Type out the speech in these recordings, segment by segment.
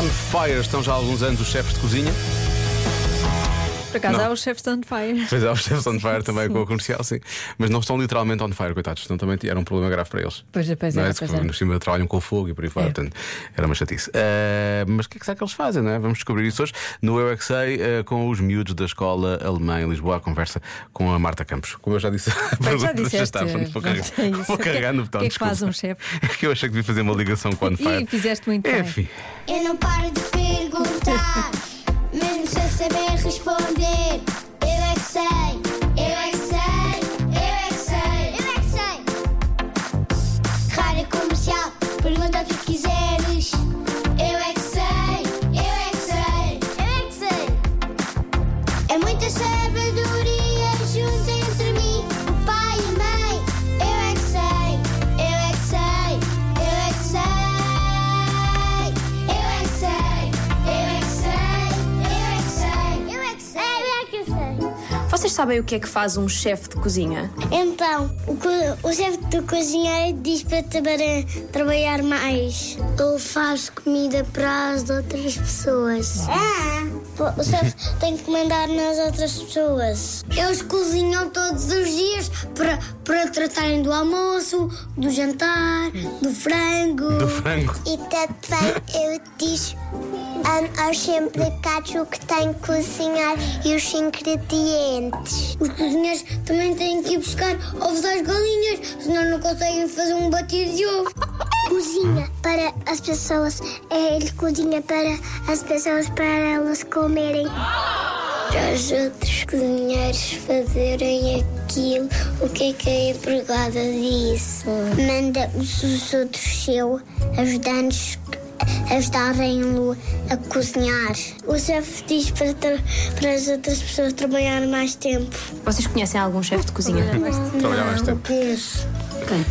On Fire estão já há alguns anos os chefes de cozinha. Por acaso Não. há os chefes on fire. Pois é, os chefes on fire também com a comercial, sim. Mas não estão literalmente on fire, coitados. Senão também era um problema grave para eles. Pois é, pois não é, é? pois Se é. no cima trabalham com fogo e por aí fora, É. portanto, era uma chatice. Ah, mas o que é que será que eles fazem, não é? Vamos descobrir isso hoje no Eu é Sei, ah, com os miúdos da escola alemã em Lisboa, a conversa com a Marta Campos. Como eu já disse, a Bem, já pergunta disseste. estava, vou pronto, carregar, é vou carregar no botão. O que é que faz um chefe? É que eu achei que devia fazer uma ligação com on fire. E fizeste muito bem. Enfim. Eu não paro de perguntar, mesmo sem saber responder. Eu é que sei, Vocês sabem o que é que faz um chefe de cozinha? Então, o, co- o chefe de cozinheiro diz para trabalhar, trabalhar mais. Ele faz comida para as outras pessoas. Ah! O chefe tem que mandar nas outras pessoas. Eles cozinham todos os dias para, para tratarem do almoço, do jantar, do frango. Do frango. E também eu disse um, aos empregados o que tem que cozinhar e os ingredientes. Os cozinheiros também têm que ir buscar ovos às galinhas, senão não conseguem fazer um batido de ovo. Cozinha para as pessoas, é, ele cozinha para as pessoas para elas comerem. Para os outros cozinheiros fazerem aquilo, o que é que a empregada disse? Manda os, os outros seu ajudando-nos ajudarem-no a cozinhar. O chefe diz para, tra- para as outras pessoas trabalhar mais tempo. Vocês conhecem algum chefe de cozinha? Trabalhar mais tempo. Conheço.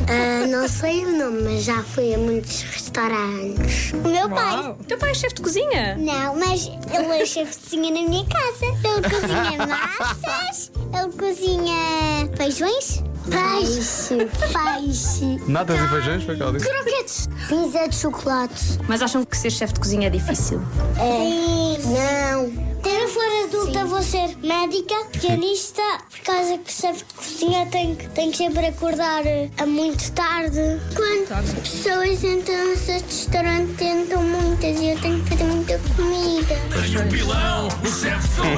Ah, não sei o nome, mas já fui a muitos restaurantes. O meu pai. O teu pai é chefe de cozinha? Não, mas ele é chefe de cozinha na minha casa. Ele cozinha massas, ele cozinha feijões. Peixe, peixe. Natas e feijões, foi. Croquetes. Pizza de chocolate. Mas acham que ser chefe de cozinha é difícil? É. Não. Vou ser médica, pianista, por causa que chefe de cozinha tem, que- tem que sempre acordar eh, a muito tarde. Quando as pessoas entram nesse restaurante, tentam muitas e eu tenho que fazer muita comida. Tenho um pilão, o chefe sou eu.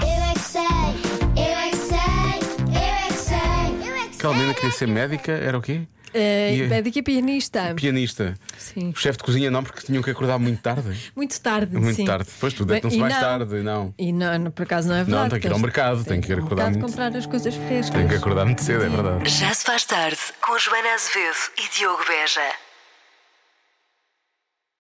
Eu é que sei, eu é que sei, eu é que sei, eu é que queria ser médica, era o quê? Eh, E- Médica e pianista. Pianista. Sim. O chefe de cozinha não, porque tinham que acordar muito tarde. Muito tarde. Muito sim. tarde. Depois tu Bem, deitam-se mais não- tarde, não. E não, não, por acaso não é verdade. tem que ir ao mercado, tem têm que ir ao acordar mercado muito. comprar as coisas frescas. Tem que acordar muito cedo, é verdade. Já se faz tarde com Joana Azevedo e Diogo Beja.